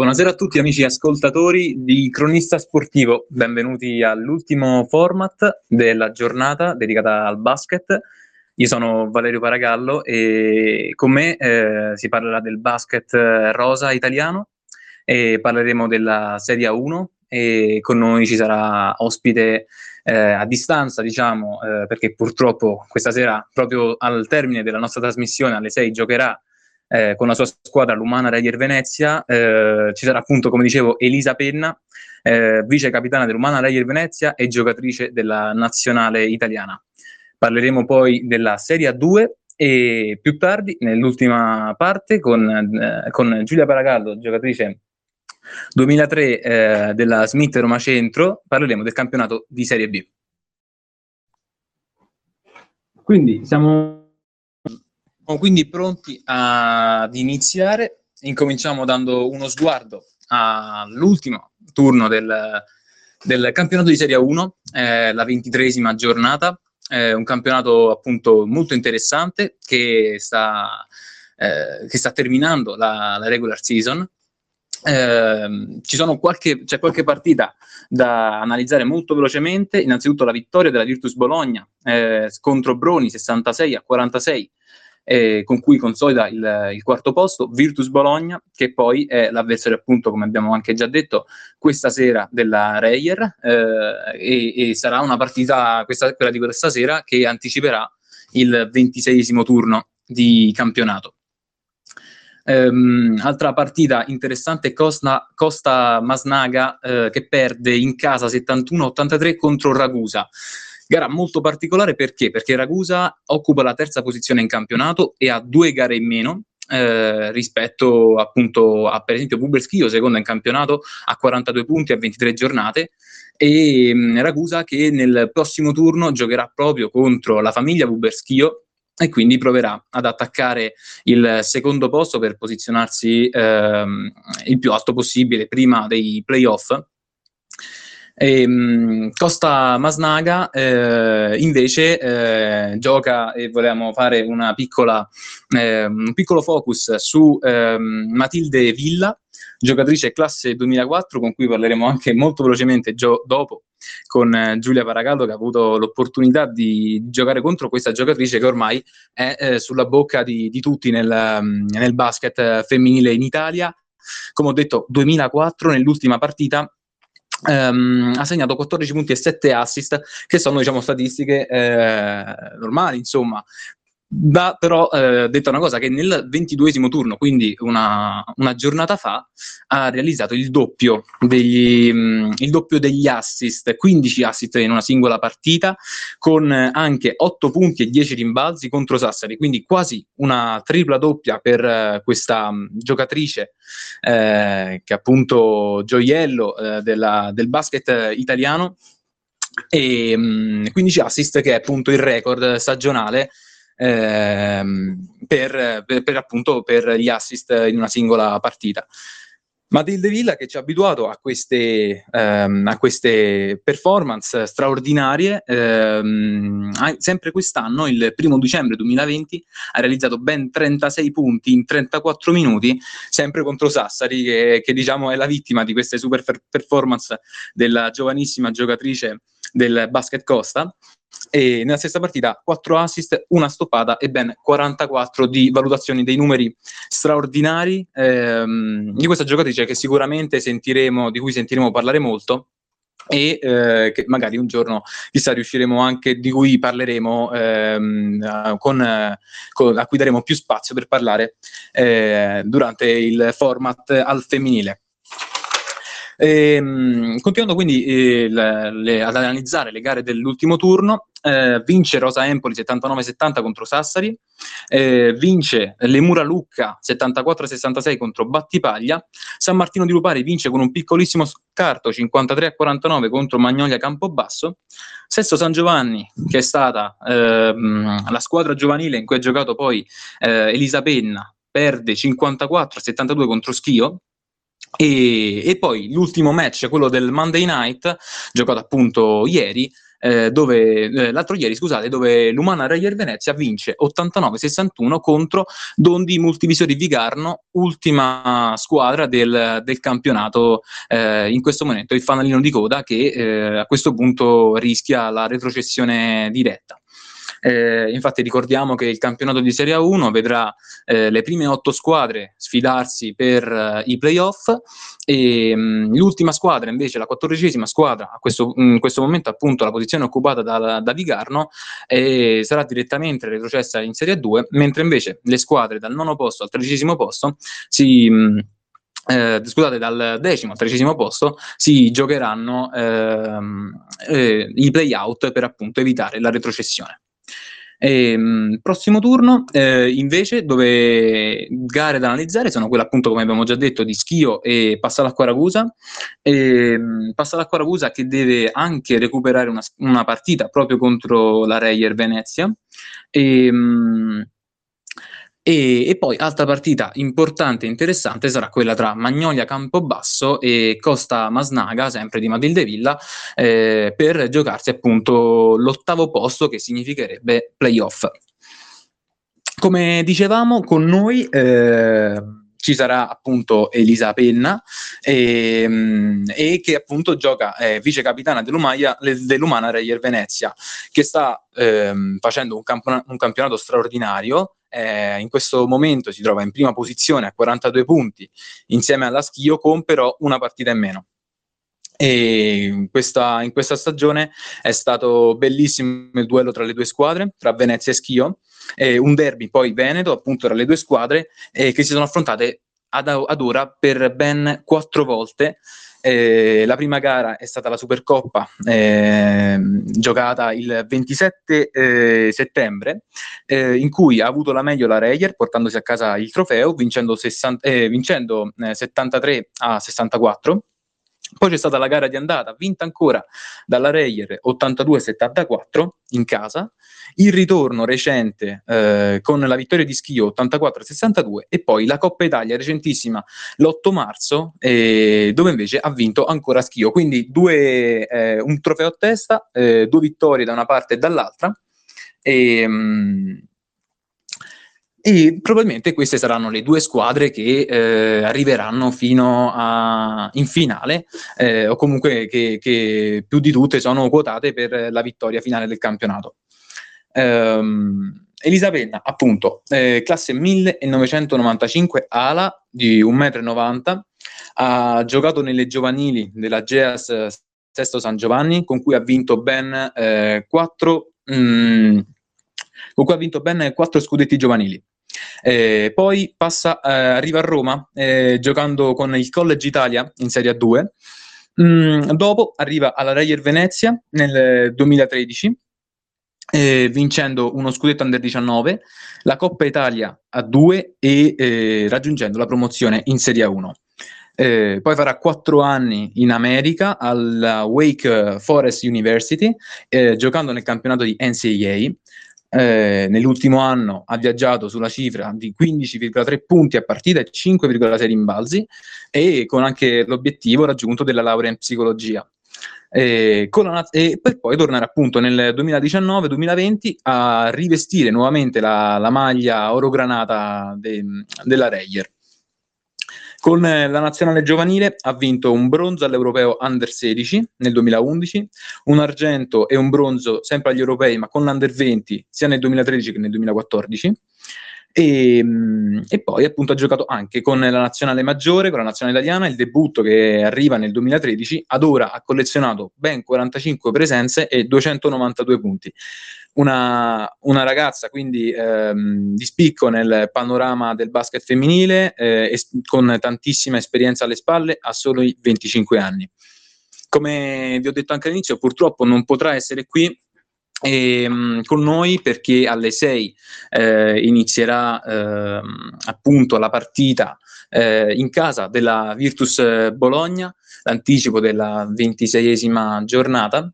Buonasera a tutti amici ascoltatori di Cronista Sportivo, benvenuti all'ultimo format della giornata dedicata al basket. Io sono Valerio Paragallo e con me eh, si parlerà del basket rosa italiano e parleremo della Serie 1 e con noi ci sarà ospite eh, a distanza, diciamo, eh, perché purtroppo questa sera, proprio al termine della nostra trasmissione alle 6, giocherà eh, con la sua squadra l'Umana Reyer Venezia. Eh, ci sarà appunto, come dicevo, Elisa Penna, eh, vice capitana dell'Umana Reyer Venezia e giocatrice della nazionale italiana. Parleremo poi della Serie A2 e più tardi, nell'ultima parte, con, eh, con Giulia Paragallo, giocatrice 2003 eh, della Smith Roma Centro, parleremo del campionato di Serie B. Quindi siamo quindi pronti ad iniziare. Incominciamo dando uno sguardo all'ultimo turno del, del campionato di Serie 1, eh, la ventitresima giornata. Eh, un campionato appunto molto interessante che sta, eh, che sta terminando la, la regular season. Eh, ci sono qualche, c'è qualche partita da analizzare molto velocemente. Innanzitutto la vittoria della Virtus Bologna eh, contro Broni 66 a 46 eh, con cui consolida il, il, quarto posto, Virtus Bologna, che poi è l'avversario appunto, come abbiamo anche già detto, questa sera della Reyer eh, e, e, sarà una partita, questa, quella di questa sera, che anticiperà il ventiseiesimo turno di campionato. Um, altra partita interessante Costa, Costa Masnaga eh, che perde in casa 71-83 contro Ragusa. Gara molto particolare perché? Perché Ragusa occupa la terza posizione in campionato e ha due gare in meno eh, rispetto appunto a per esempio Buberschio, seconda in campionato, a 42 punti a 23 giornate e mh, mm, Ragusa che nel prossimo turno giocherà proprio contro la famiglia Buberschio e quindi proverà ad attaccare il secondo posto per posizionarsi ehm, il più alto possibile prima dei playoff e, ehm, Costa Masnaga eh, invece eh, gioca e volevamo fare piccola, eh, un piccolo focus su ehm, Matilde Villa, giocatrice classe 2004 con cui parleremo anche molto velocemente gio- dopo con eh, Giulia Paragallo che ha avuto l'opportunità di giocare contro questa giocatrice che ormai è eh, sulla bocca di, di tutti nel, nel basket femminile in Italia. Come ho detto, 2004 nell'ultima partita Um, ha segnato 14 punti e 7 assist, che sono diciamo, statistiche eh, normali, insomma, Va però eh, detta una cosa che nel ventiduesimo turno, quindi una, una, giornata fa, ha realizzato il doppio, degli, mh, mm, il doppio degli assist, 15 assist in una singola partita, con anche 8 punti e 10 rimbalzi contro Sassari, quindi quasi una tripla doppia per uh, questa um, giocatrice eh, che è appunto gioiello eh, della, del basket italiano. E mh, 15 assist che è appunto il record stagionale ehm, per, per, per, appunto per gli assist in una singola partita. Matilde Villa che ci ha abituato a queste, ehm, a queste performance straordinarie, ehm, sempre quest'anno, il primo dicembre 2020, ha realizzato ben 36 punti in 34 minuti, sempre contro Sassari, che, che diciamo è la vittima di queste super performance della giovanissima giocatrice del basket Costa e nella stessa partita 4 assist, una stoppata e ben 44 di valutazioni dei numeri straordinari ehm, di questa giocatrice che sicuramente sentiremo, di cui sentiremo parlare molto e eh, che magari un giorno chissà riusciremo anche di cui parleremo ehm, con, con, a cui daremo più spazio per parlare eh, durante il format al femminile. Ehm, continuando quindi eh, le, le, ad analizzare le gare dell'ultimo turno, eh, vince Rosa Empoli 79-70 contro Sassari, eh, vince Lemura Lucca 74-66 contro Battipaglia, San Martino di Lupari vince con un piccolissimo scarto 53-49 contro Magnolia Campobasso, Sesto San Giovanni che è stata ehm, la squadra giovanile in cui ha giocato poi eh, Elisa Penna, perde 54-72 contro Schio, e, e, poi l'ultimo match, quello del Monday night, giocato appunto ieri, eh, dove, eh, l'altro ieri, scusate, dove l'Umana Reyer Venezia vince 89-61 contro Dondi Multivisori Vigarno, ultima squadra del, del campionato eh, in questo momento, il fanalino di coda che eh, a questo punto rischia la retrocessione diretta. Eh, infatti ricordiamo che il campionato di Serie 1 vedrà eh, le prime otto squadre sfidarsi per eh, i playoff e mh, mm, l'ultima squadra invece, la quattordicesima squadra, a questo, in questo momento appunto la posizione occupata da, da Vigarno, eh, sarà direttamente retrocessa in Serie 2, mentre invece le squadre dal nono posto al tredicesimo posto si... Mh, mm, eh, scusate, dal decimo al tredicesimo posto si giocheranno ehm, eh, i play-out per appunto evitare la retrocessione. E, ehm, prossimo turno, eh, invece, dove gare da analizzare sono quelle appunto, come abbiamo già detto, di Schio e Passalacqua Ragusa. E, ehm, Passalacqua Ragusa che deve anche recuperare una, una partita proprio contro la Reyer Venezia. E, ehm, e, e, poi altra partita importante e interessante sarà quella tra Magnolia Campobasso e Costa Masnaga, sempre di Madildevilla, eh, per giocarsi appunto l'ottavo posto che significherebbe playoff. Come dicevamo, con noi eh, ci sarà appunto Elisa Penna e, ehm, e che appunto gioca eh, vice capitana dell'Umana, Reyer Venezia, che sta ehm, facendo un, camp- un campionato straordinario eh, in questo momento si trova in prima posizione a 42 punti insieme alla Schio con però una partita in meno. E in questa, in questa stagione è stato bellissimo il duello tra le due squadre, tra Venezia e Schio, eh, un derby poi Veneto appunto tra le due squadre eh, che si sono affrontate ad, ad ora per ben quattro volte eh, la prima gara è stata la Supercoppa eh, giocata il 27 eh, settembre, eh, in cui ha avuto la meglio la Reyer portandosi a casa il trofeo, vincendo, 60, eh, vincendo 73 eh, a 64. Poi c'è stata la gara di andata, vinta ancora dalla Reyer 82-74 in casa, il ritorno recente eh, con la vittoria di Schio 84-62 e poi la Coppa Italia recentissima l'8 marzo eh, dove invece ha vinto ancora Schio. Quindi due, eh, un trofeo a testa, eh, due vittorie da una parte e dall'altra. E, mh, mm, e probabilmente queste saranno le due squadre che eh, arriveranno fino a, in finale eh, o comunque che, che, più di tutte sono quotate per la vittoria finale del campionato. Um, Elisabetta, appunto, eh, classe 1995, ala di 1,90 m, ha giocato nelle giovanili della GEAS Sesto San Giovanni, con cui ha vinto ben eh, 4 mm, con cui ha vinto ben 4 scudetti giovanili. Eh, poi passa, eh, arriva a Roma eh, giocando con il College Italia in Serie A2. Mm, dopo arriva alla Reyer Venezia nel 2013 eh, vincendo uno scudetto under 19, la Coppa Italia a 2 e eh, raggiungendo la promozione in Serie 1. Eh, poi farà quattro anni in America alla Wake Forest University, eh, giocando nel campionato di NCAA. Eh, nell'ultimo anno ha viaggiato sulla cifra di 15,3 punti a partita e 5,6 rimbalzi e con anche l'obiettivo raggiunto della laurea in psicologia. E, la, e, per poi tornare appunto nel 2019-2020 a rivestire nuovamente la, la maglia oro-granata de, della Reyer. Con la nazionale giovanile ha vinto un bronzo all'europeo under 16 nel 2011, un argento e un bronzo sempre agli europei ma con l'under 20 sia nel 2013 che nel 2014 e, ehm, e, poi appunto ha giocato anche con la nazionale maggiore, con la nazionale italiana, il debutto che arriva nel 2013, ad ora ha collezionato ben 45 presenze e 292 punti. Una, una ragazza quindi ehm, di spicco nel panorama del basket femminile, eh, es- con tantissima esperienza alle spalle, a solo 25 anni. Come vi ho detto anche all'inizio, purtroppo non potrà essere qui e, ehm, con noi perché alle 6 eh, inizierà eh, appunto la partita eh, in casa della Virtus Bologna, l'anticipo della ventiseiesima giornata.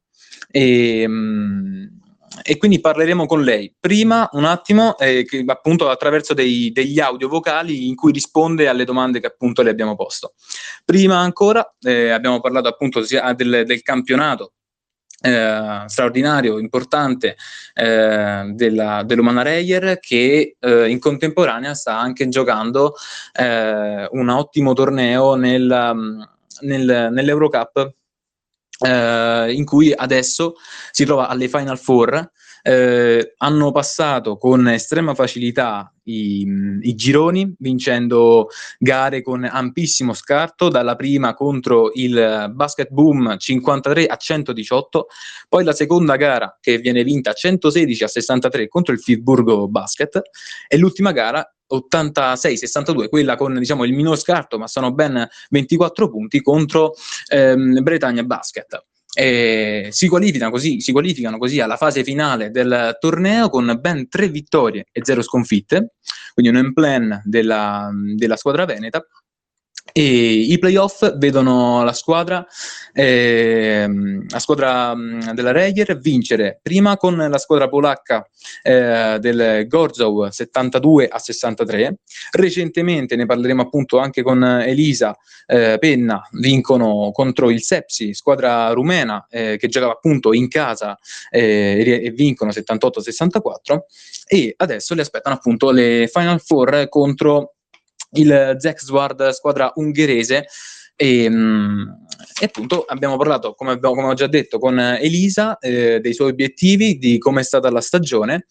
E, ehm, e quindi parleremo con lei. Prima un attimo, eh, che, appunto attraverso dei, degli audio vocali in cui risponde alle domande che appunto le abbiamo posto. Prima ancora eh, abbiamo parlato appunto sia del, del campionato eh, straordinario, importante eh, della, dell'Umana Reyer che eh, in contemporanea sta anche giocando eh, un ottimo torneo nel, nel, nell'Eurocup eh, in cui adesso si trova alle Final Four eh, hanno passato con estrema facilità i, i, gironi, vincendo gare con ampissimo scarto, dalla prima contro il Basket Boom 53 a 118, poi la seconda gara che viene vinta 116 a 63 contro il Pittsburgh Basket e l'ultima gara 86-62, quella con diciamo, il minor scarto, ma sono ben 24 punti contro ehm, Bretagna Basket. E si qualificano, così, si qualificano così alla fase finale del torneo con ben tre vittorie e zero sconfitte, quindi un plan della, della squadra veneta e i playoff vedono la squadra, eh, la squadra mm, della Reyer vincere prima con la squadra polacca eh, del Gorzow 72 a 63. Recentemente ne parleremo appunto anche con Elisa eh, Penna, vincono contro il Sepsi, squadra rumena eh, che giocava appunto in casa eh, e vincono 78 a 64. E adesso le aspettano appunto le Final Four contro il Zexward, squadra ungherese. E, mh, e, appunto abbiamo parlato, come, abbiamo, come ho già detto, con Elisa eh, dei suoi obiettivi, di come è stata la stagione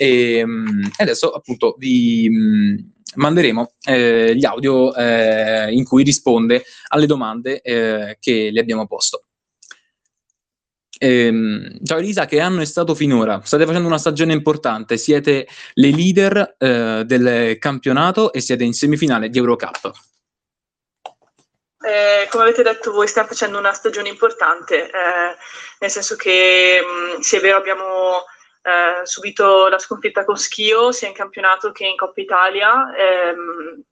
e, mh, adesso appunto vi mh, manderemo eh, gli audio eh, in cui risponde alle domande eh, che le abbiamo posto. Ehm, ciao Elisa, che anno è stato finora? State facendo una stagione importante, siete le leader eh, del campionato e siete in semifinale di Eurocup. Eh, come avete detto voi, stiamo facendo una stagione importante, eh, nel senso che mh, se è vero abbiamo eh, subito la sconfitta con Schio sia in campionato che in Coppa Italia, ehm,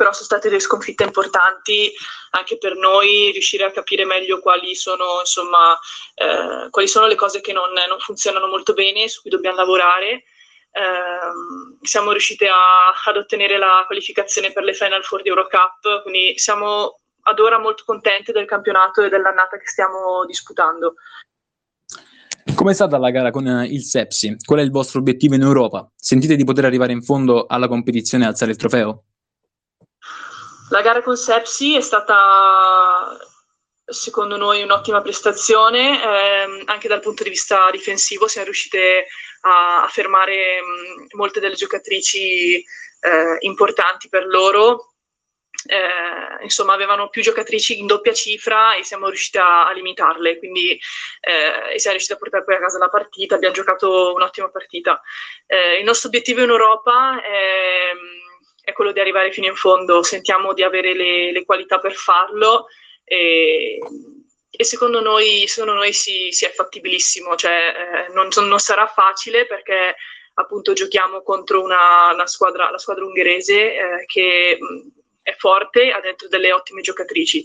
però sono state delle sconfitte importanti anche per noi riuscire a capire meglio quali sono, insomma, eh, quali sono le cose che non, non, funzionano molto bene, su cui dobbiamo lavorare. Eh, siamo riusciti a, ad ottenere la qualificazione per le Final Four di Eurocup, quindi siamo ad ora molto contenti del campionato e dell'annata che stiamo disputando. Com'è stata la gara con il Sepsi? Qual è il vostro obiettivo in Europa? Sentite di poter arrivare in fondo alla competizione e alzare il trofeo? La gara con Sepsi è stata secondo noi un'ottima prestazione, ehm, anche dal punto di vista difensivo siamo riuscite a, a fermare mh, molte delle giocatrici eh, importanti per loro. Eh, insomma, avevano più giocatrici in doppia cifra e siamo riusciti a, limitarle, quindi eh, siamo riusciti a portare poi a casa la partita. Abbiamo giocato un'ottima partita. Eh, il nostro obiettivo in Europa è è quello di arrivare fino in fondo, sentiamo di avere le, le qualità per farlo e, e secondo noi, secondo noi sì, sì, è fattibilissimo, cioè, eh, non, non, sarà facile perché appunto giochiamo contro una, una squadra, la squadra ungherese eh, che mh, è forte, ha dentro delle ottime giocatrici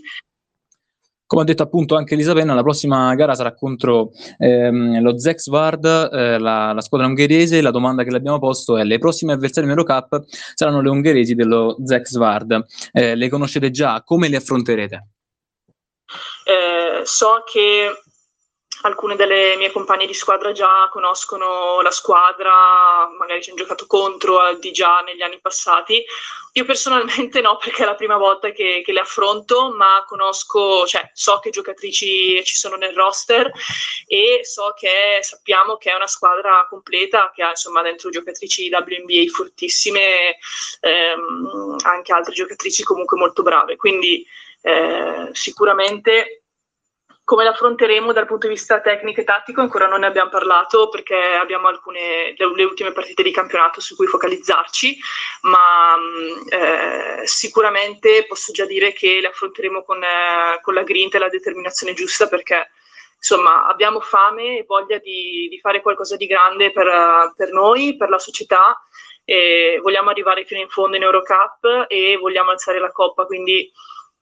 come ha detto appunto anche Elisa Penna, la prossima gara sarà contro ehm, lo Zexvard, eh, la, la, squadra ungherese. La domanda che le abbiamo posto è: le prossime avversarie in Eurocup saranno le ungheresi dello Zexvard. Eh, le conoscete già? Come le affronterete? Eh, so che alcune delle mie compagne di squadra già conoscono la squadra, magari ci hanno giocato contro di già negli anni passati. Io personalmente no, perché è la prima volta che, che le affronto, ma conosco, cioè so che giocatrici ci sono nel roster e so che sappiamo che è una squadra completa, che ha insomma dentro giocatrici WNBA fortissime, ehm, anche altre giocatrici comunque molto brave. Quindi eh, sicuramente come l'affronteremo dal punto di vista tecnico e tattico ancora non ne abbiamo parlato perché abbiamo alcune le, ultime partite di campionato su cui focalizzarci, ma mm, eh, sicuramente posso già dire che le affronteremo con, eh, con la grinta e la determinazione giusta perché insomma abbiamo fame e voglia di, di fare qualcosa di grande per, per noi, per la società vogliamo arrivare fino in fondo in Eurocup e vogliamo alzare la coppa, quindi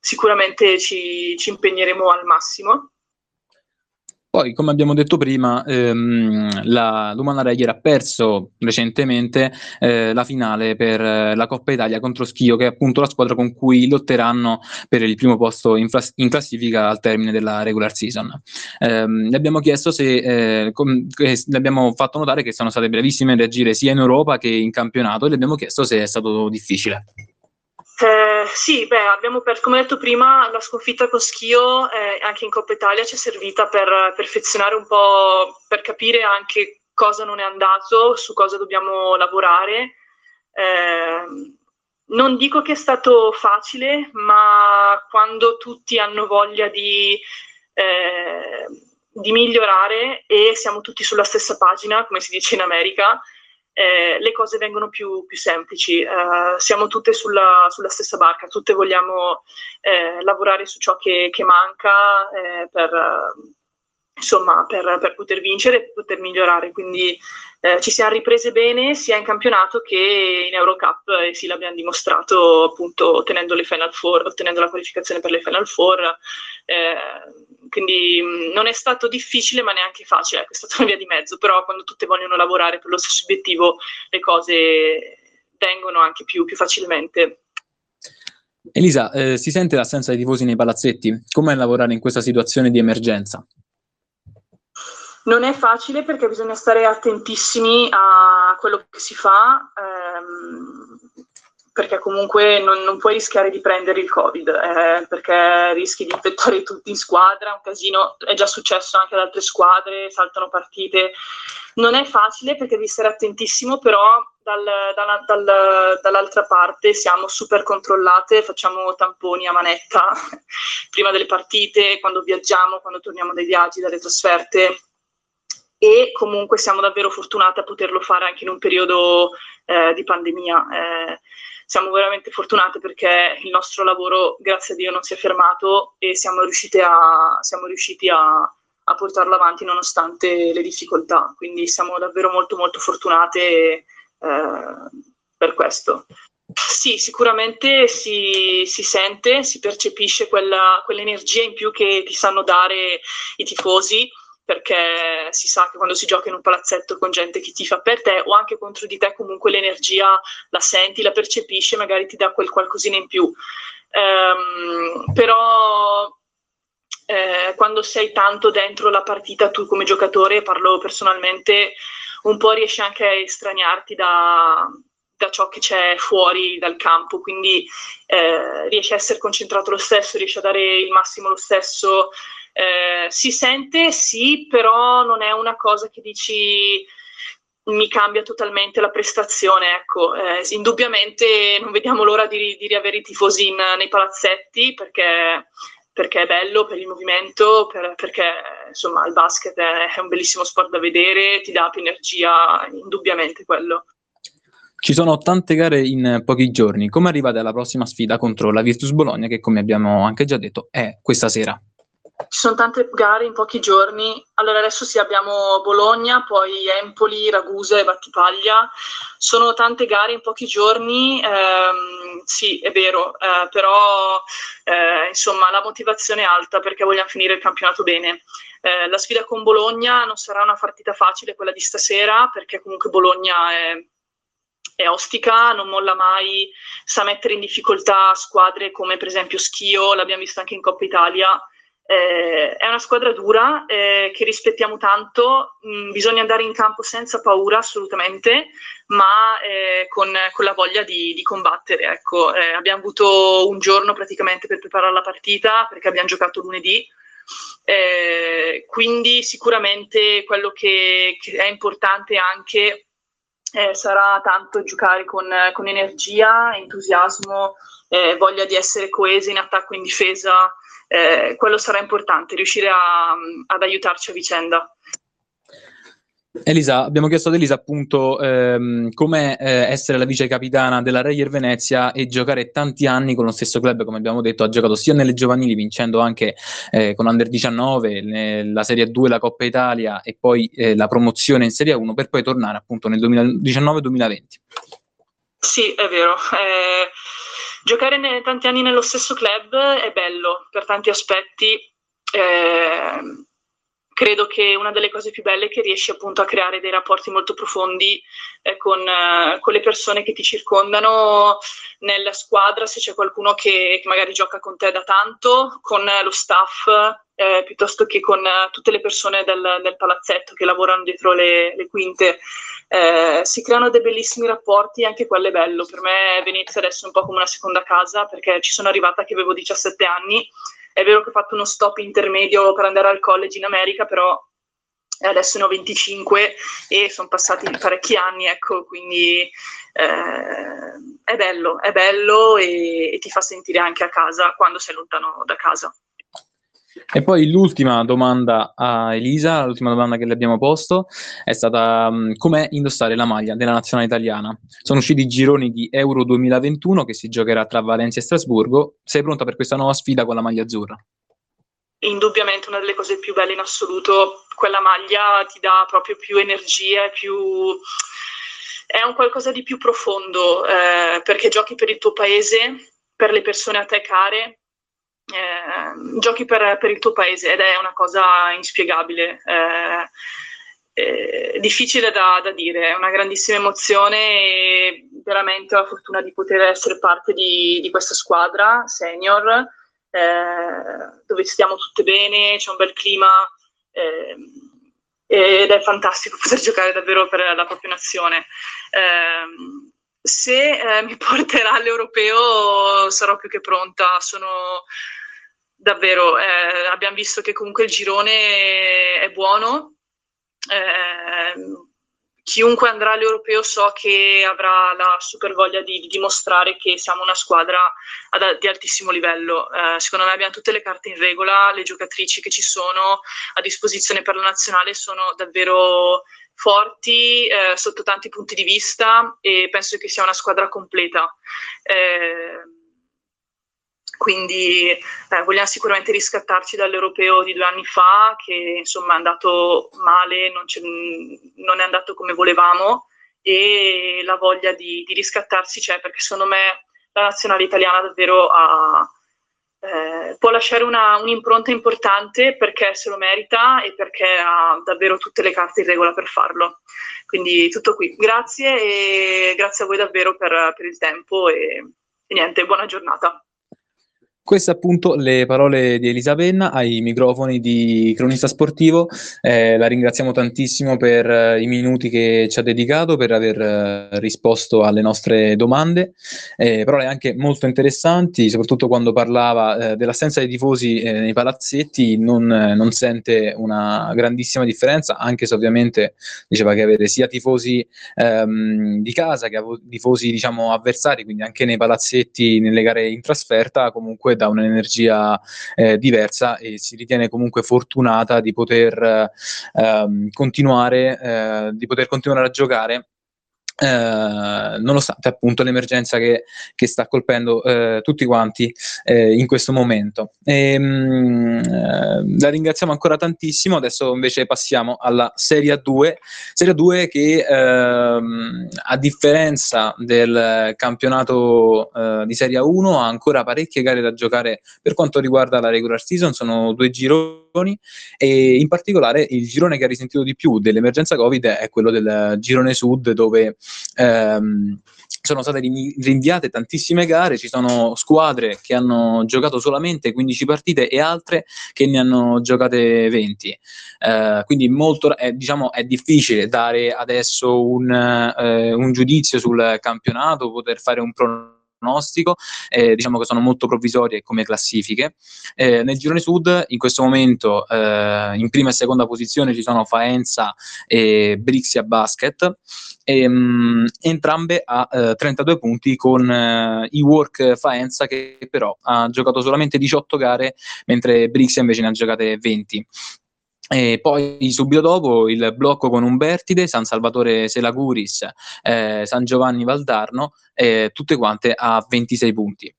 sicuramente ci, ci impegneremo al massimo. Poi, come abbiamo detto prima, ehm, la Lumana Reyer ha perso recentemente eh, la finale per eh, la Coppa Italia contro Schio, che è appunto la squadra con cui lotteranno per il primo posto in, flas- in classifica al termine della regular season. Eh, le abbiamo chiesto se, eh, com- le abbiamo fatto notare che sono state brevissime a reagire sia in Europa che in campionato e le abbiamo chiesto se è stato difficile. Eh, sì, beh, abbiamo per, come detto prima, la sconfitta con Schio eh, anche in Coppa Italia ci è servita per perfezionare un po', per capire anche cosa non è andato, su cosa dobbiamo lavorare. Eh, non dico che è stato facile, ma quando tutti hanno voglia di, eh, di migliorare e siamo tutti sulla stessa pagina, come si dice in America, eh, le cose vengono più, più semplici. Eh, siamo tutte sulla, sulla, stessa barca, tutte vogliamo eh, lavorare su ciò che, che manca eh, per, insomma, per, per, poter vincere e poter migliorare. Quindi eh, ci siamo riprese bene sia in campionato che in Eurocup e sì, l'abbiamo dimostrato appunto ottenendo le Final Four, ottenendo la qualificazione per le Final Four. Eh, quindi non è stato difficile ma neanche facile, ecco, è stata una via di mezzo, però quando tutte vogliono lavorare per lo stesso obiettivo le cose vengono anche più, più facilmente. Elisa, eh, si sente l'assenza dei tifosi nei palazzetti? Com'è lavorare in questa situazione di emergenza? Non è facile perché bisogna stare attentissimi a quello che si fa, ehm, perché comunque non, non, puoi rischiare di prendere il Covid, eh, perché rischi di infettare tutti in squadra, un casino, è già successo anche ad altre squadre, saltano partite. Non è facile perché devi stare attentissimo, però dal, dal, dal, dall'altra parte siamo super controllate, facciamo tamponi a manetta prima delle partite, quando viaggiamo, quando torniamo dai viaggi, dalle trasferte e comunque siamo davvero fortunate a poterlo fare anche in un periodo eh, di pandemia. Eh, siamo veramente fortunate perché il nostro lavoro, grazie a Dio, non si è fermato e siamo, a, siamo riusciti a, a, portarlo avanti nonostante le difficoltà. Quindi siamo davvero molto molto fortunate eh, per questo. Sì, sicuramente si, si, sente, si percepisce quella, quell'energia in più che ti sanno dare i tifosi perché si sa che quando si gioca in un palazzetto con gente che tifa per te o anche contro di te comunque l'energia la senti, la percepisci magari ti dà quel qualcosina in più. Um, però eh, quando sei tanto dentro la partita tu come giocatore, parlo personalmente, un po' riesci anche a estraniarti da, da ciò che c'è fuori dal campo, quindi eh, riesci a essere concentrato lo stesso, riesci a dare il massimo lo stesso. Eh, si sente sì, però non è una cosa che dici mi cambia totalmente la prestazione. Ecco, eh, indubbiamente non vediamo l'ora di, di riavere i tifosi in, nei palazzetti perché, perché, è bello per il movimento, per, perché insomma il basket è, è un bellissimo sport da vedere, ti dà più energia, indubbiamente quello. Ci sono tante gare in pochi giorni. Come arrivate alla prossima sfida contro la Virtus Bologna, che come abbiamo anche già detto è questa sera? Ci sono tante gare in pochi giorni. Allora adesso sì, abbiamo Bologna, poi Empoli, Ragusa e Battipaglia. Sono tante gare in pochi giorni, ehm, sì, è vero, eh, però eh, insomma la motivazione è alta perché vogliamo finire il campionato bene. Eh, la sfida con Bologna non sarà una partita facile quella di stasera perché comunque Bologna è è ostica, non molla mai, sa mettere in difficoltà squadre come per esempio Schio, l'abbiamo visto anche in Coppa Italia, eh, è una squadra dura eh, che rispettiamo tanto, mh, mm, bisogna andare in campo senza paura assolutamente, ma eh, con, con, la voglia di, di combattere. Ecco. Eh, abbiamo avuto un giorno praticamente per preparare la partita perché abbiamo giocato lunedì. Eh, quindi sicuramente quello che, che è importante anche eh, sarà tanto giocare con, con energia, entusiasmo, voglia di essere coesi in attacco e in difesa, eh, quello sarà importante, riuscire a, ad aiutarci a vicenda. Elisa, abbiamo chiesto ad Elisa appunto ehm, com'è eh, essere la vice capitana della Reyer Venezia e giocare tanti anni con lo stesso club, come abbiamo detto, ha giocato sia nelle giovanili, vincendo anche eh, con Under 19, la Serie 2, la Coppa Italia e poi eh, la promozione in Serie 1 per poi tornare appunto nel 2019-2020. Sì, è vero. Eh, giocare ne, tanti anni nello stesso club è bello per tanti aspetti. Eh, credo che una delle cose più belle è che riesci appunto a creare dei rapporti molto profondi eh, con, eh, con, le persone che ti circondano nella squadra, se c'è qualcuno che, che magari gioca con te da tanto, con lo staff, eh, piuttosto che con eh, tutte le persone del, del, palazzetto che lavorano dietro le, le quinte. Eh, si creano dei bellissimi rapporti, anche quello è bello. Per me Venezia adesso è un po' come una seconda casa, perché ci sono arrivata che avevo 17 anni è vero che ho fatto uno stop intermedio per andare al college in America, però adesso ne ho 25 e sono passati parecchi anni, ecco, quindi eh, è bello, è bello e, e ti fa sentire anche a casa quando sei lontano da casa. E poi l'ultima domanda a Elisa, l'ultima domanda che le abbiamo posto è stata um, com'è indossare la maglia della nazionale italiana? Sono usciti i gironi di Euro 2021 che si giocherà tra Valencia e Strasburgo. Sei pronta per questa nuova sfida con la maglia azzurra? Indubbiamente una delle cose più belle in assoluto. Quella maglia ti dà proprio più energia, più è un qualcosa di più profondo eh, perché giochi per il tuo paese, per le persone a te care eh, giochi per, per, il tuo paese ed è una cosa inspiegabile. Eh, eh, difficile da, da, dire, è una grandissima emozione e veramente ho la fortuna di poter essere parte di, di questa squadra senior eh, dove stiamo tutte bene, c'è un bel clima eh, ed è fantastico poter giocare davvero per la propria nazione. Eh, se eh, mi porterà all'europeo sarò più che pronta, sono davvero, eh, abbiamo visto che comunque il girone è buono, eh, chiunque andrà all'europeo so che avrà la super voglia di, di dimostrare che siamo una squadra ad, di altissimo livello. Eh, secondo me abbiamo tutte le carte in regola, le giocatrici che ci sono a disposizione per la nazionale sono davvero forti eh, sotto tanti punti di vista e penso che sia una squadra completa. Eh, quindi eh, vogliamo sicuramente riscattarci dall'europeo di due anni fa, che insomma è andato male, non, non è andato come volevamo, e la voglia di, di, riscattarsi c'è, perché secondo me la nazionale italiana davvero ha, eh, può lasciare una, un'impronta importante perché se lo merita e perché ha davvero tutte le carte in regola per farlo. Quindi tutto qui. Grazie e grazie a voi davvero per, per il tempo e, e niente, buona giornata. Queste appunto le parole di Elisa Penna ai microfoni di Cronista Sportivo. Eh, la ringraziamo tantissimo per eh, i minuti che ci ha dedicato, per aver eh, risposto alle nostre domande. Eh, parole anche molto interessanti, soprattutto quando parlava eh, dell'assenza dei tifosi eh, nei palazzetti, non, non, sente una grandissima differenza, anche se ovviamente diceva che avere sia tifosi ehm, di casa che tifosi diciamo avversari, quindi anche nei palazzetti, nelle gare in trasferta, comunque comunque dà un'energia eh, diversa e si ritiene comunque fortunata di poter ehm, continuare, eh, di poter continuare a giocare eh, nonostante appunto l'emergenza che, che sta colpendo eh, tutti quanti eh, in questo momento. E, mh, eh, la ringraziamo ancora tantissimo, adesso invece passiamo alla Serie 2, Serie 2 che ehm, a differenza del campionato eh, di Serie 1 ha ancora parecchie gare da giocare per quanto riguarda la regular season, sono due gironi e in particolare il girone che ha risentito di più dell'emergenza Covid è quello del girone sud dove ehm, sono state rinviate tantissime gare, ci sono squadre che hanno giocato solamente 15 partite e altre che ne hanno giocate 20. Eh, quindi molto, è, diciamo, è difficile dare adesso un, eh, un giudizio sul campionato, poter fare un pronostico pronostico, eh, diciamo che sono molto provvisorie come classifiche. Eh, nel girone sud in questo momento eh, in prima e seconda posizione ci sono Faenza e Brixia Basket, e, mh, mm, entrambe a 32 eh, punti con eh, i Work Faenza che però ha giocato solamente 18 gare mentre Brixia invece ne ha giocate 20. E poi subito dopo il blocco con Umbertide, San Salvatore Selaguris, eh, San Giovanni Valdarno, eh, tutte quante a 26 punti.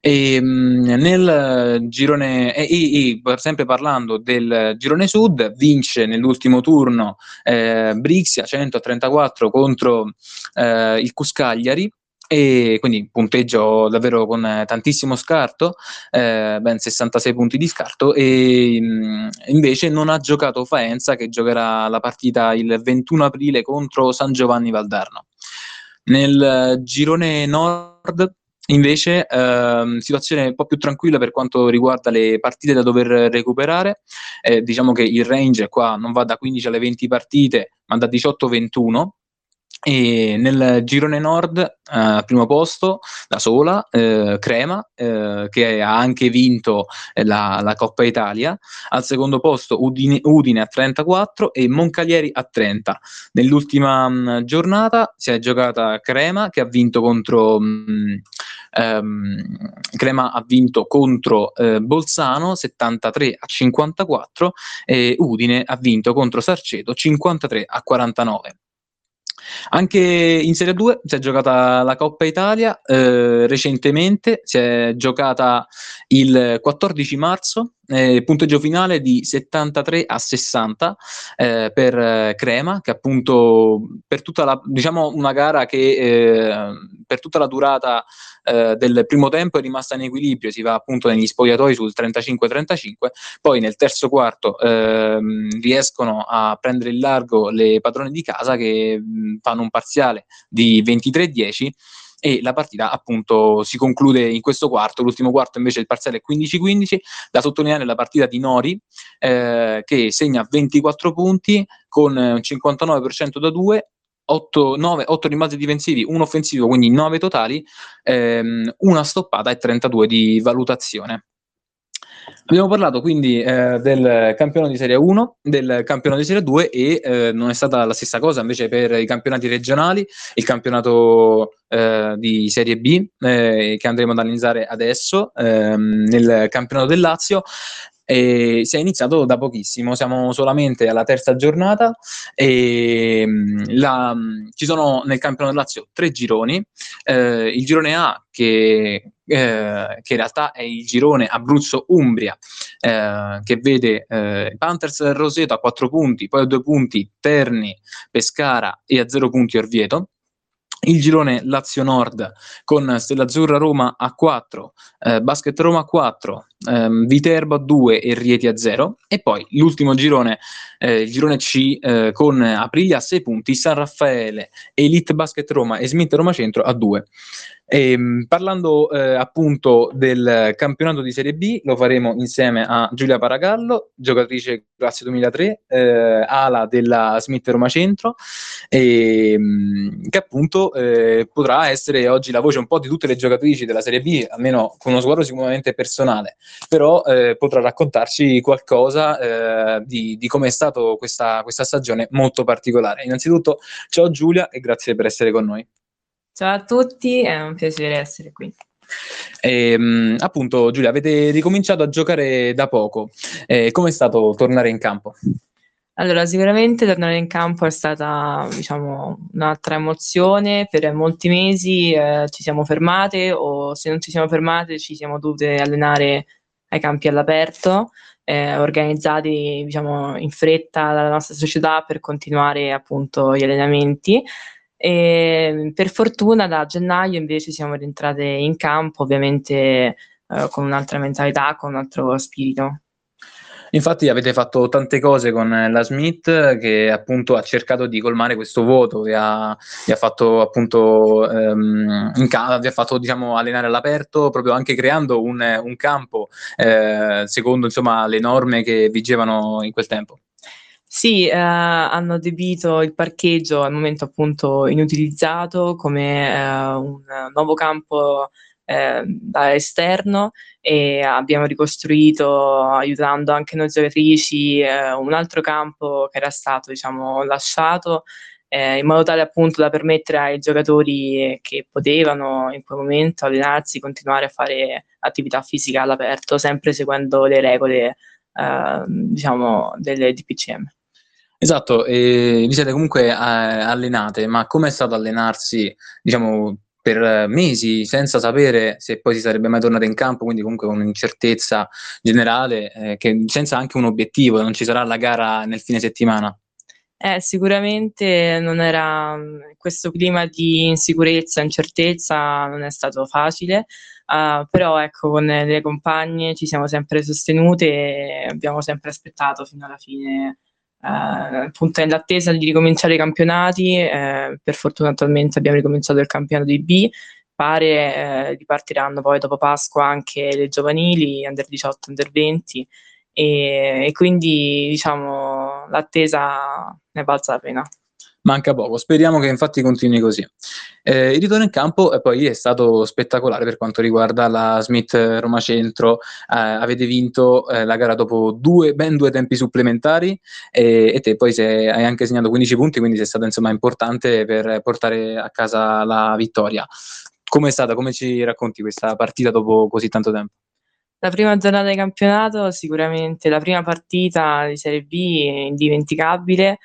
E, mh, nel girone, e, e, sempre parlando del girone sud, vince nell'ultimo turno eh, Brixia 134 contro eh, il Cuscagliari e quindi punteggio davvero con tantissimo scarto, eh, ben 66 punti di scarto e mh, invece non ha giocato Faenza che giocherà la partita il 21 aprile contro San Giovanni Valdarno. Nel girone nord Invece, ehm, situazione un po' più tranquilla per quanto riguarda le partite da dover recuperare. Eh, diciamo che il range qua non va da 15 alle 20 partite, ma da 18 a 21. E nel girone nord, eh, al primo posto, da sola, eh, Crema, eh, che ha anche vinto eh, la, la, Coppa Italia. Al secondo posto Udine, Udine, a 34 e Moncalieri a 30. Nell'ultima mh, giornata si è giocata Crema, che ha vinto contro... Mh, ehm, Crema ha vinto contro eh, Bolzano 73 a 54 e Udine ha vinto contro Sarceto 53 a 49. Anche in Serie 2 si è giocata la Coppa Italia eh, recentemente, si è giocata il 14 marzo, eh, punteggio finale di 73 a 60 eh, per eh, Crema, che appunto per tutta la, diciamo una gara che eh, per tutta la durata eh, del primo tempo è rimasta in equilibrio, si va appunto negli spogliatoi sul 35-35, poi nel terzo quarto ehm, riescono a prendere il largo le padrone di casa che fanno un parziale di 23-10 e la partita appunto si conclude in questo quarto, l'ultimo quarto invece il parziale è 15-15, da sottolineare la partita di Nori eh, che segna 24 punti con un 59% da 2 8, 9, 8 rimbalzi difensivi, un offensivo, quindi 9 totali, ehm, una stoppata e 32 di valutazione. Abbiamo parlato quindi eh, del campionato di Serie 1, del campionato di Serie 2 e eh, non è stata la stessa cosa invece per i campionati regionali, il campionato eh, di Serie B eh, che andremo ad analizzare adesso ehm, nel campionato del Lazio e si è iniziato da pochissimo, siamo solamente alla terza giornata e mm, la, mm, ci sono nel campionato Lazio tre gironi, eh, il girone A che, eh, che, in realtà è il girone Abruzzo-Umbria eh, che vede eh, Panthers Roseto a 4 punti, poi a 2 punti Terni, Pescara e a 0 punti Orvieto. Il girone Lazio Nord con Stella Azzurra Roma a 4, eh, Basket Roma a 4, ehm, Viterbo a 2 e Rieti a 0 e poi l'ultimo girone, eh, il girone C eh, con Aprilia a 6 punti, San Raffaele, Elite Basket Roma e Smith Roma Centro a 2. E, ehm, parlando eh, appunto del campionato di Serie B, lo faremo insieme a Giulia Paragallo, giocatrice classe 2003, eh, ala della Smith Roma Centro, e, ehm, che appunto eh, potrà essere oggi la voce un po' di tutte le giocatrici della Serie B, almeno con uno sguardo sicuramente personale, però eh, potrà raccontarci qualcosa eh, di, di come è stata questa, questa stagione molto particolare. Innanzitutto, ciao Giulia e grazie per essere con noi. Ciao a tutti, è un piacere essere qui. E, ehm, appunto, Giulia, avete ricominciato a giocare da poco. Eh, Come è stato tornare in campo? Allora, sicuramente tornare in campo è stata, diciamo, un'altra emozione. Per molti mesi eh, ci siamo fermate o se non ci siamo fermate ci siamo dovute allenare ai campi all'aperto, eh, organizzati, diciamo, in fretta dalla nostra società per continuare appunto gli allenamenti. E per fortuna da gennaio invece siamo rientrate in campo, ovviamente eh, con un'altra mentalità, con un altro spirito. Infatti avete fatto tante cose con la Smith che appunto ha cercato di colmare questo vuoto, vi ha, vi ha fatto appunto ehm, in ca- vi ha fatto diciamo allenare all'aperto, proprio anche creando un, un campo eh, secondo insomma le norme che vigevano in quel tempo. Sì, eh, hanno adibito il parcheggio al momento appunto inutilizzato come eh, un nuovo campo eh, esterno e abbiamo ricostruito, aiutando anche noi giocatrici, eh, un altro campo che era stato diciamo, lasciato eh, in modo tale appunto da permettere ai giocatori che potevano in quel momento allenarsi, continuare a fare attività fisica all'aperto, sempre seguendo le regole eh, diciamo, delle DPCM. Esatto, e vi siete comunque eh, allenate, ma com'è stato allenarsi, diciamo, per mesi senza sapere se poi si sarebbe mai tornato in campo, quindi comunque con un'incertezza generale, eh, che, senza anche un obiettivo, non ci sarà la gara nel fine settimana? Eh, sicuramente non era questo clima di insicurezza, incertezza non è stato facile, uh, però ecco, con le compagne ci siamo sempre sostenute e abbiamo sempre aspettato fino alla fine, appunto nell'attesa di ricominciare i campionati, eh, per fortuna attualmente abbiamo ricominciato il campionato di B, pare eh, ripartiranno poi dopo Pasqua anche le giovanili, under 18, under 20 e, e quindi diciamo l'attesa ne valsa la pena. Manca poco, speriamo che infatti continui così. Eh, il ritorno in campo eh, poi è stato spettacolare per quanto riguarda la Smith Roma Centro. Eh, avete vinto eh, la gara dopo due, ben due tempi supplementari e, te poi sei, hai anche segnato 15 punti, quindi sei stato insomma importante per portare a casa la vittoria. Come è stata? Come ci racconti questa partita dopo così tanto tempo? La prima giornata di campionato, sicuramente la prima partita di Serie B indimenticabile.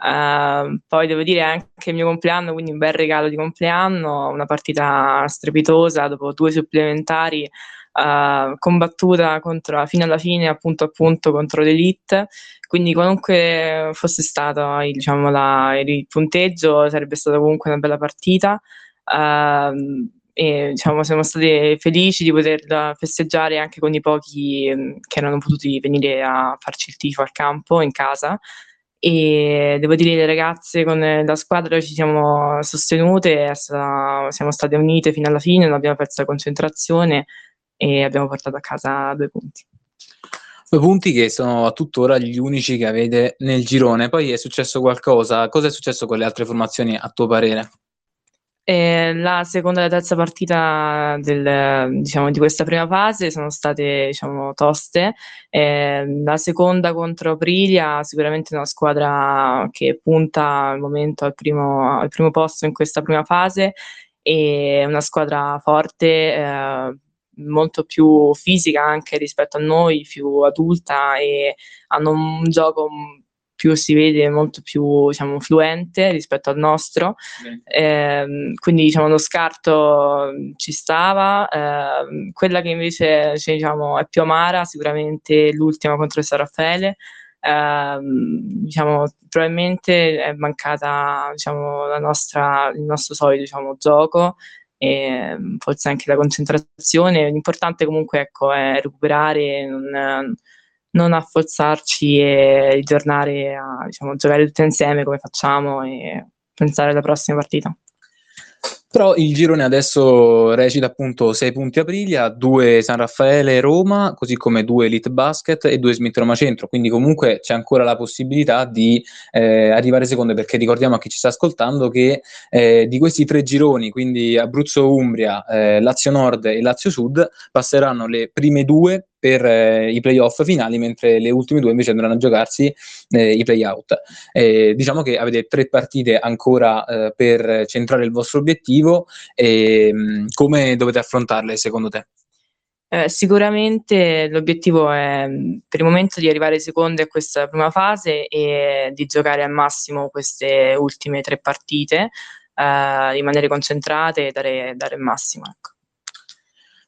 Uh, poi devo dire anche il mio compleanno, quindi un bel regalo di compleanno, una partita strepitosa dopo due supplementari, uh, combattuta contro, fino alla fine, appunto appunto contro l'Elite. Quindi qualunque fosse stato diciamo, la, il punteggio, sarebbe stata comunque una bella partita. Uh, e diciamo, siamo stati felici di poterla festeggiare anche con i pochi che erano potuti venire a farci il tifo al campo in casa e devo dire le ragazze con la squadra ci siamo sostenute, siamo state unite fino alla fine, non abbiamo perso la concentrazione e abbiamo portato a casa due punti. Due punti che sono a tuttora gli unici che avete nel girone. Poi è successo qualcosa? Cosa è successo con le altre formazioni a tuo parere? Eh, la seconda e la terza partita del, diciamo, di questa prima fase sono state diciamo, toste. Eh, la seconda contro Aprilia, sicuramente una squadra che punta al momento al primo, al primo posto in questa prima fase e una squadra forte, eh, molto più fisica anche rispetto a noi, più adulta e hanno un gioco più si vede molto più diciamo, fluente rispetto al nostro. Eh, quindi diciamo, lo scarto ci stava. Eh, quella che invece cioè, diciamo, è più amara, sicuramente l'ultima contro il San Raffaele. Eh, diciamo, probabilmente è mancata diciamo, la nostra, il nostro solito diciamo, gioco e forse anche la concentrazione. L'importante comunque ecco, è recuperare, non, non affossarci e ritornare a diciamo, giocare tutti insieme come facciamo e pensare alla prossima partita. Però il girone adesso recita appunto 6 punti Aprilia, 2 San Raffaele e Roma, così come 2 Elite Basket e 2 Smith Roma Centro, quindi comunque c'è ancora la possibilità di eh, arrivare seconde, perché ricordiamo a chi ci sta ascoltando che eh, di questi tre gironi, quindi Abruzzo Umbria, eh, Lazio Nord e Lazio Sud, passeranno le prime due per eh, i playoff finali, mentre le ultime due invece andranno a giocarsi eh, i playout. Eh, diciamo che avete tre partite ancora eh, per centrare il vostro obiettivo e mh, mm, come dovete affrontarle secondo te? Eh, sicuramente l'obiettivo è per il momento di arrivare secondo a questa prima fase e di giocare al massimo queste ultime tre partite, eh, rimanere concentrate e dare, dare il massimo. Ecco.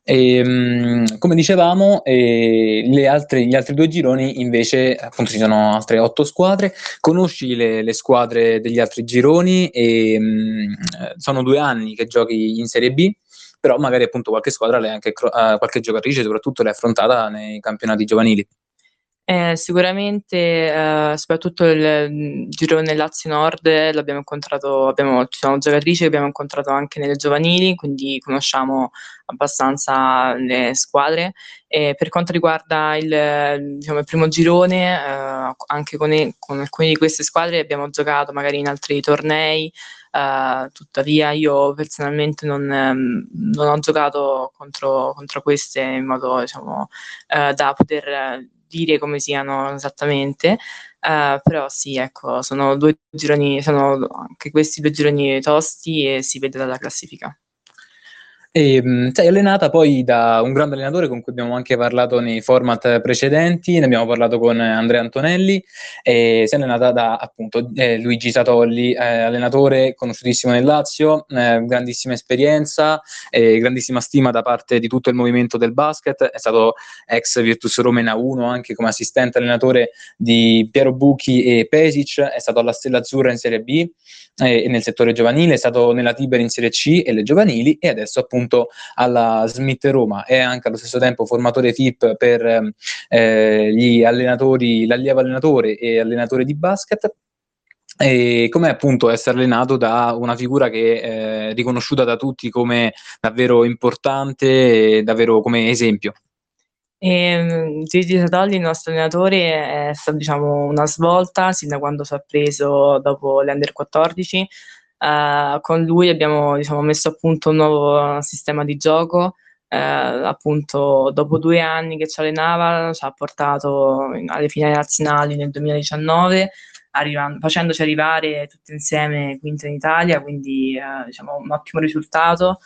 E, ehm, come dicevamo, eh, altre, gli altri due gironi invece, appunto, ci sono altre otto squadre. Conosci le, le squadre degli altri gironi e mh, mm, sono due anni che giochi in Serie B, però magari appunto qualche squadra, anche, uh, qualche giocatrice soprattutto l'hai affrontata nei campionati giovanili. Eh, sicuramente, eh, soprattutto il girone Lazio Nord l'abbiamo incontrato, abbiamo, ci sono giocatrici che abbiamo incontrato anche nelle giovanili, quindi conosciamo abbastanza le squadre. E per quanto riguarda il, diciamo, il primo girone, eh, anche con, con, alcune di queste squadre abbiamo giocato magari in altri tornei. Uh, tuttavia io personalmente non, um, non ho giocato contro, contro, queste in modo diciamo, uh, da poter dire come siano esattamente, uh, però sì, ecco, sono due gironi, sono anche questi due gironi tosti e si vede dalla classifica. E, mh, sei allenata poi da un grande allenatore con cui abbiamo anche parlato nei format precedenti, ne abbiamo parlato con Andrea Antonelli, e sei allenata da appunto eh, Luigi Satolli, eh, allenatore conosciutissimo nel Lazio, eh, grandissima esperienza, grandissima stima da parte di tutto il movimento del basket, è stato ex Virtus Roma in A1 anche come assistente allenatore di Piero Bucchi e Pesic, è stato alla Stella Azzurra in Serie B eh, nel settore giovanile, è stato nella Tiber in Serie C e le giovanili e adesso appunto appunto alla Smith Roma, è anche allo stesso tempo formatore FIP per eh, gli allenatori, l'allievo allenatore e allenatore di basket. E come appunto essere allenato da una figura che è riconosciuta da tutti come davvero importante e davvero come esempio. E, Gigi Sadolli, il nostro allenatore, è stato diciamo, una svolta sin da quando si è preso dopo l'Under 14 Uh, con lui abbiamo diciamo, messo a punto un nuovo sistema di gioco. Uh, appunto, dopo due anni che ci allenava, ci ha portato alle finali nazionali nel 2019, arrivando, facendoci arrivare tutti insieme quinto in Italia, quindi uh, diciamo, un ottimo risultato.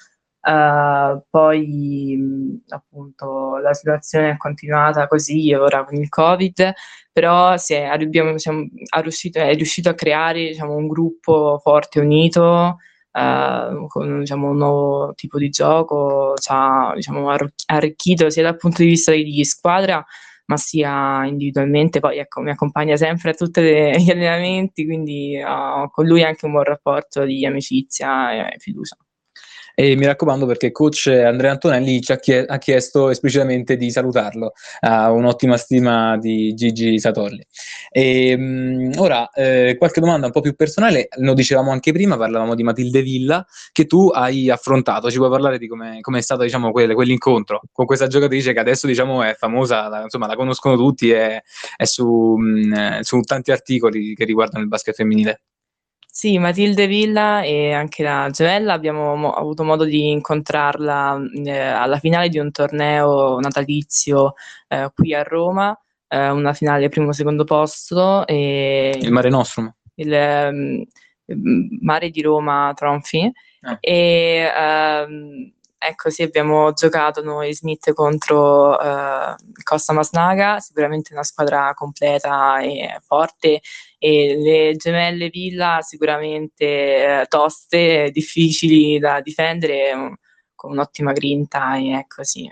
Poi appunto la situazione è continuata così ora con il Covid, però si è, abbiamo, siamo, riuscito, è, riuscito, a creare diciamo, un gruppo forte, unito, eh, con diciamo, un nuovo tipo di gioco, ci ha diciamo, arricchito sia dal punto di vista di squadra, ma sia individualmente. Poi ecco, mi accompagna sempre a tutti gli allenamenti, quindi ho con lui anche un buon rapporto di amicizia e fiducia. E mi raccomando perché coach Andrea Antonelli ci ha, chie- ha chiesto esplicitamente di salutarlo, ha un'ottima stima di Gigi Satorli. E, mh, ora, eh, qualche domanda un po' più personale, lo dicevamo anche prima, parlavamo di Matilde Villa, che tu hai affrontato, ci puoi parlare di come è stato diciamo, quel, quell'incontro con questa giocatrice che adesso diciamo, è famosa, la, insomma la conoscono tutti, è, è su, mh, su tanti articoli che riguardano il basket femminile. Sì, Matilde Villa e anche la gemella abbiamo mo- avuto modo di incontrarla eh, alla finale di un torneo natalizio eh, qui a Roma, eh, una finale primo secondo posto. E il Mare Nostrum. Il um, Mare di Roma Tronfi. Ah. E um, ecco sì, abbiamo giocato noi Smith contro uh, Costa Masnaga, sicuramente una squadra completa e forte e le gemelle Villa sicuramente eh, toste, difficili da difendere, con un'ottima grinta e ecco sì, eh,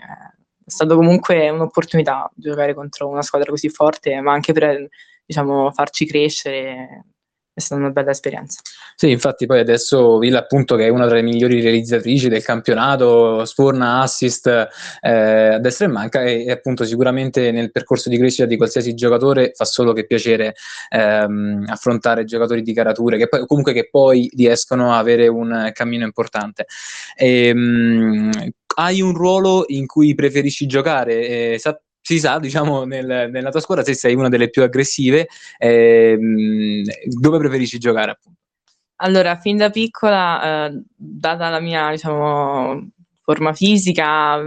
è stato comunque un'opportunità giocare contro una squadra così forte, ma anche per diciamo, farci crescere è stata una bella esperienza. Sì, infatti poi adesso Villa appunto che è una tra le migliori realizzatrici del campionato, sforna assist eh, a destra e manca e, e, appunto sicuramente nel percorso di crescita di qualsiasi giocatore fa solo che piacere ehm, affrontare giocatori di carature che poi, comunque che poi riescono a avere un cammino importante. E, ehm, mh, hai un ruolo in cui preferisci giocare? Eh, si sa, diciamo, nel, nella tua squadra se sei una delle più aggressive, ehm, dove preferisci giocare appunto? Allora, fin da piccola, eh, data la mia, diciamo, forma fisica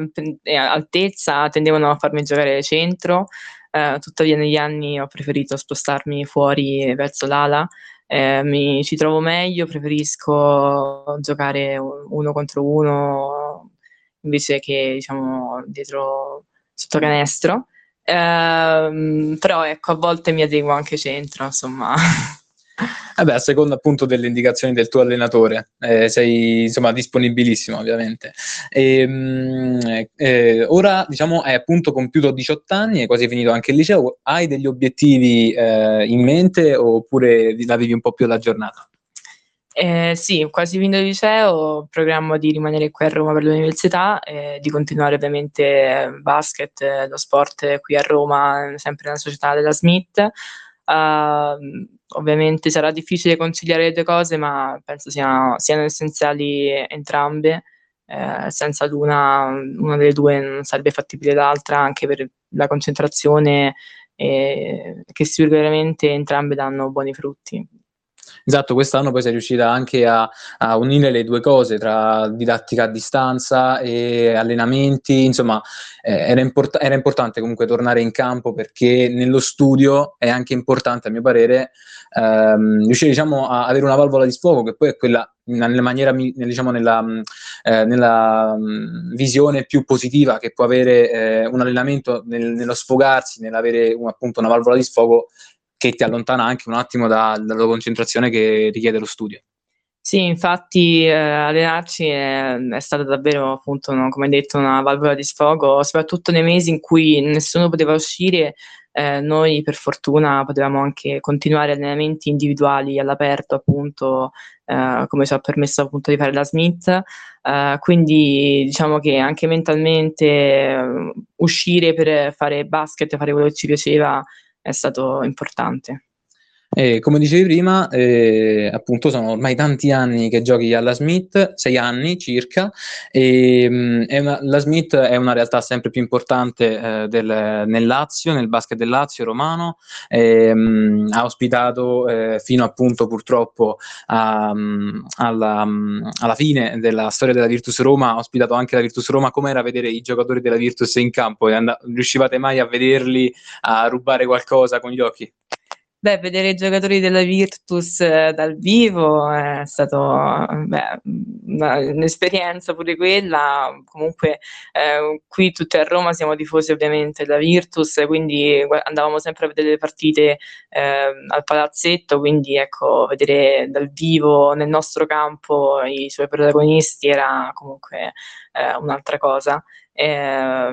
e altezza, tendevano a farmi giocare centro, eh, tuttavia negli anni ho preferito spostarmi fuori verso l'ala, eh, mi ci trovo meglio, preferisco giocare uno contro uno invece che, diciamo, dietro sotto canestro. Ehm, però ecco, a volte mi adeguo anche centro, insomma. Vabbè, a seconda appunto delle indicazioni del tuo allenatore, eh, sei insomma disponibilissimo ovviamente. E, ehm, eh, ora diciamo hai appunto compiuto 18 anni, hai quasi finito anche il liceo, hai degli obiettivi eh, in mente oppure la vivi un po' più alla giornata? Eh, sì, quasi finito il liceo, programma di rimanere qui a Roma per l'università, eh, di continuare ovviamente eh, basket, eh, lo sport qui a Roma, sempre nella società della Smith. Uh, ovviamente sarà difficile conciliare le due cose, ma penso siano, siano essenziali entrambe. Eh, senza l'una, una delle due non sarebbe fattibile l'altra, anche per la concentrazione, che sicuramente entrambe danno buoni frutti. Esatto, quest'anno poi sei riuscita anche a, a, unire le due cose tra didattica a distanza e allenamenti, insomma eh, era, import- era, importante comunque tornare in campo perché nello studio è anche importante a mio parere ehm, riuscire diciamo, a avere una valvola di sfogo che poi è quella nella maniera, diciamo, nella, eh, nella visione più positiva che può avere eh, un allenamento nel, nello sfogarsi, nell'avere un, appunto una valvola di sfogo che ti allontana anche un attimo da, dalla concentrazione che richiede lo studio. Sì, infatti eh, allenarci è, è stata davvero, appunto, no, come detto, una valvola di sfogo, soprattutto nei mesi in cui nessuno poteva uscire, eh, noi per fortuna potevamo anche continuare allenamenti individuali all'aperto, appunto, eh, come ci ha permesso appunto di fare la Smith. Eh, quindi diciamo che anche mentalmente eh, uscire per fare basket, fare quello che ci piaceva è stato importante. E come dicevi prima, eh, appunto sono ormai tanti anni che giochi alla Smith, sei anni circa, e mh, una, la Smith è una realtà sempre più importante eh, del, nel Lazio, nel basket del Lazio romano, e, mh, ha ospitato eh, fino appunto purtroppo a, alla, alla, fine della storia della Virtus Roma, ha ospitato anche la Virtus Roma, com'era vedere i giocatori della Virtus in campo? And- riuscivate mai a vederli, a rubare qualcosa con gli occhi? Beh, vedere i giocatori della Virtus eh, dal vivo è beh, una, un'esperienza pure quella. Comunque, eh, qui tutti a Roma siamo tifosi ovviamente della Virtus, quindi andavamo sempre a vedere le partite eh, al palazzetto. Quindi, ecco, vedere dal vivo nel nostro campo i suoi protagonisti era comunque eh, un'altra cosa.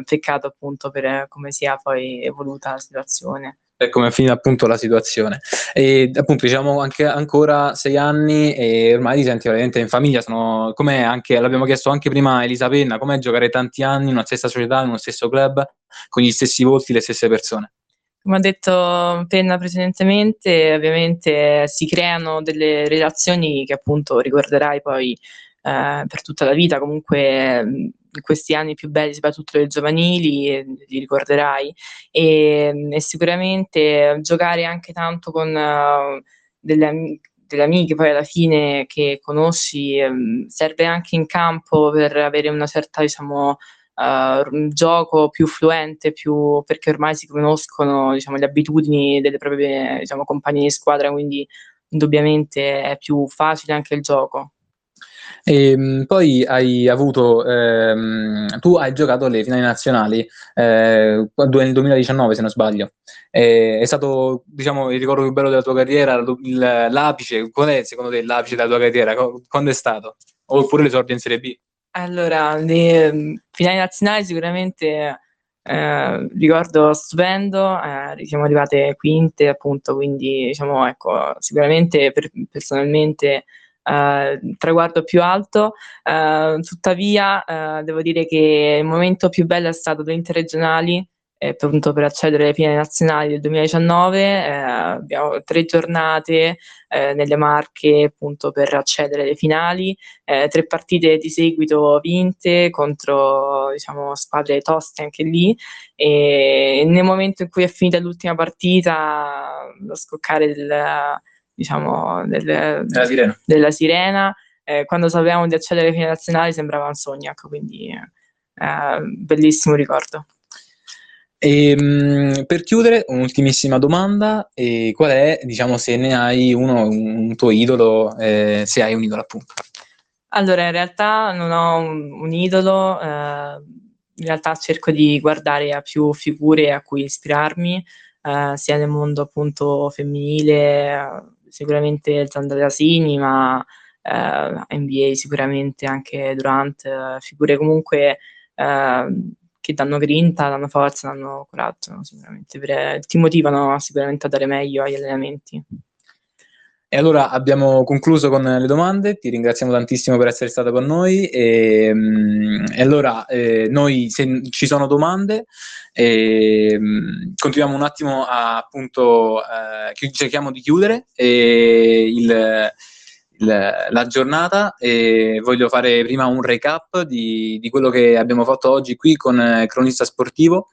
peccato appunto per come sia poi evoluta la situazione come è finita appunto la situazione. E appunto diciamo anche ancora sei anni e ormai ti senti veramente in famiglia, sono, com'è anche, l'abbiamo chiesto anche prima a Elisa Penna, com'è giocare tanti anni in una stessa società, in uno stesso club, con gli stessi volti, le stesse persone? Come ha detto Penna precedentemente, ovviamente si creano delle relazioni che appunto ricorderai poi eh, per tutta la vita, comunque questi anni più belli, soprattutto dei giovanili, eh, li ricorderai, e, e, sicuramente giocare anche tanto con uh, delle, delle, amiche poi alla fine che conosci um, serve anche in campo per avere una certa, diciamo, uh, gioco più fluente, più, perché ormai si conoscono diciamo, le abitudini delle proprie diciamo, compagnie di squadra, quindi indubbiamente è più facile anche il gioco. E, ehm, poi hai avuto, ehm, tu hai giocato le finali nazionali eh, nel 2019 se non sbaglio. Eh, è stato, diciamo, il ricordo più bello della tua carriera, l'apice, qual è secondo te l'apice della tua carriera? Quando è stato? Oppure l'esordio in Serie B? Allora, le um, finali nazionali sicuramente eh, ricordo stupendo, eh, siamo arrivate quinte appunto, quindi diciamo ecco, sicuramente per, personalmente eh, traguardo più alto. Eh, tuttavia, eh, devo dire che il momento più bello è stato le interregionali. appunto per accedere alle finali nazionali del 2019 eh, abbiamo tre giornate eh, nelle Marche appunto per accedere alle finali eh, tre partite di seguito vinte contro diciamo squadre toste anche lì e nel momento in cui è finita l'ultima partita lo scoccare del, diciamo, del, della sirena, della sirena eh, quando sapevamo di accedere ai fine nazionali sembrava un sogno, ecco, quindi eh, bellissimo ricordo. E, ehm, per chiudere, un'ultimissima domanda, e qual è, diciamo, se ne hai uno, un tuo idolo, eh, se hai un idolo appunto? Allora, in realtà non ho un, un idolo, eh, in realtà cerco di guardare a più figure a cui ispirarmi, eh, sia nel mondo appunto femminile, sicuramente Zandra Asini, ma eh, NBA sicuramente anche Durant, eh, figure comunque eh, che danno grinta, danno forza, danno coraggio, sicuramente, per, ti motivano sicuramente a dare meglio agli allenamenti. E allora abbiamo concluso con le domande, ti ringraziamo tantissimo per essere stato con noi e, mm, e allora eh, noi se ci sono domande eh, continuiamo un attimo a appunto eh, cerchiamo di chiudere il, il, la giornata e voglio fare prima un recap di, di quello che abbiamo fatto oggi qui con Cronista Sportivo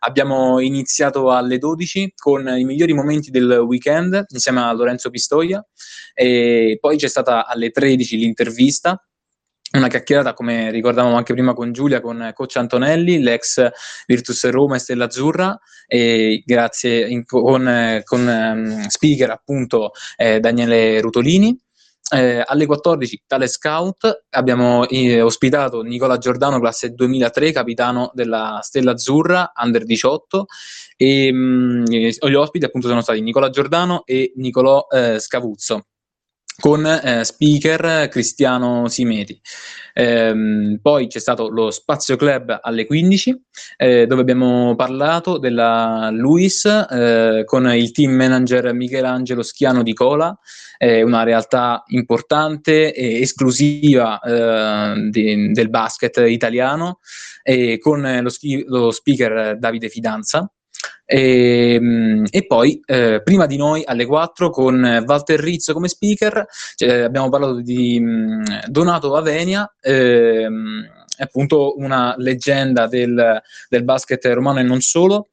abbiamo iniziato alle 12 con i migliori momenti del weekend insieme a Lorenzo Pistoia e poi c'è stata alle 13 l'intervista una chiacchierata, come ricordavamo anche prima con Giulia, con coach Antonelli, l'ex Virtus Roma e Stella Azzurra, e grazie in, con, con um, speaker appunto eh, Daniele Rutolini. Eh, alle 14 tale scout abbiamo eh, ospitato Nicola Giordano, classe 2003, capitano della Stella Azzurra, under 18, e mh, gli ospiti appunto sono stati Nicola Giordano e Nicolò eh, Scavuzzo con eh, speaker Cristiano Simeti. Ehm, poi c'è stato lo Spazio Club alle 15, eh, dove abbiamo parlato della Luis eh, con il team manager Michelangelo Schiano di Cola, una realtà importante e esclusiva eh, di, del basket italiano, e con lo, lo speaker Davide Fidanza. E, ehm, e poi eh, prima di noi alle 4 con Walter Rizzo come speaker cioè, abbiamo parlato di mh, mm, Donato Avenia ehm, appunto una leggenda del, del basket romano e non solo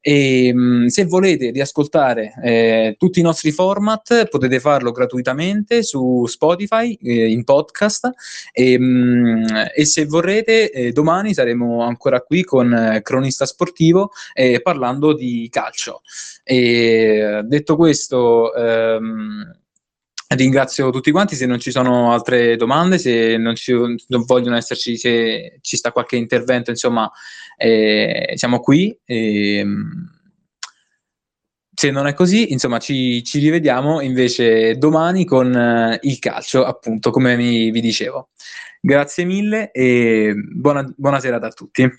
e mh, se volete riascoltare eh, tutti i nostri format potete farlo gratuitamente su Spotify eh, in podcast e, mh, e se vorrete eh, domani saremo ancora qui con eh, Cronista Sportivo eh, parlando di calcio. E, detto questo ehm, Ringrazio tutti quanti, se non ci sono altre domande, se non, ci, non vogliono esserci, se ci sta qualche intervento, insomma, eh, siamo qui. E, se non è così, insomma, ci, ci rivediamo invece domani con eh, il calcio, appunto, come mi, vi dicevo. Grazie mille e buona, buona serata a tutti.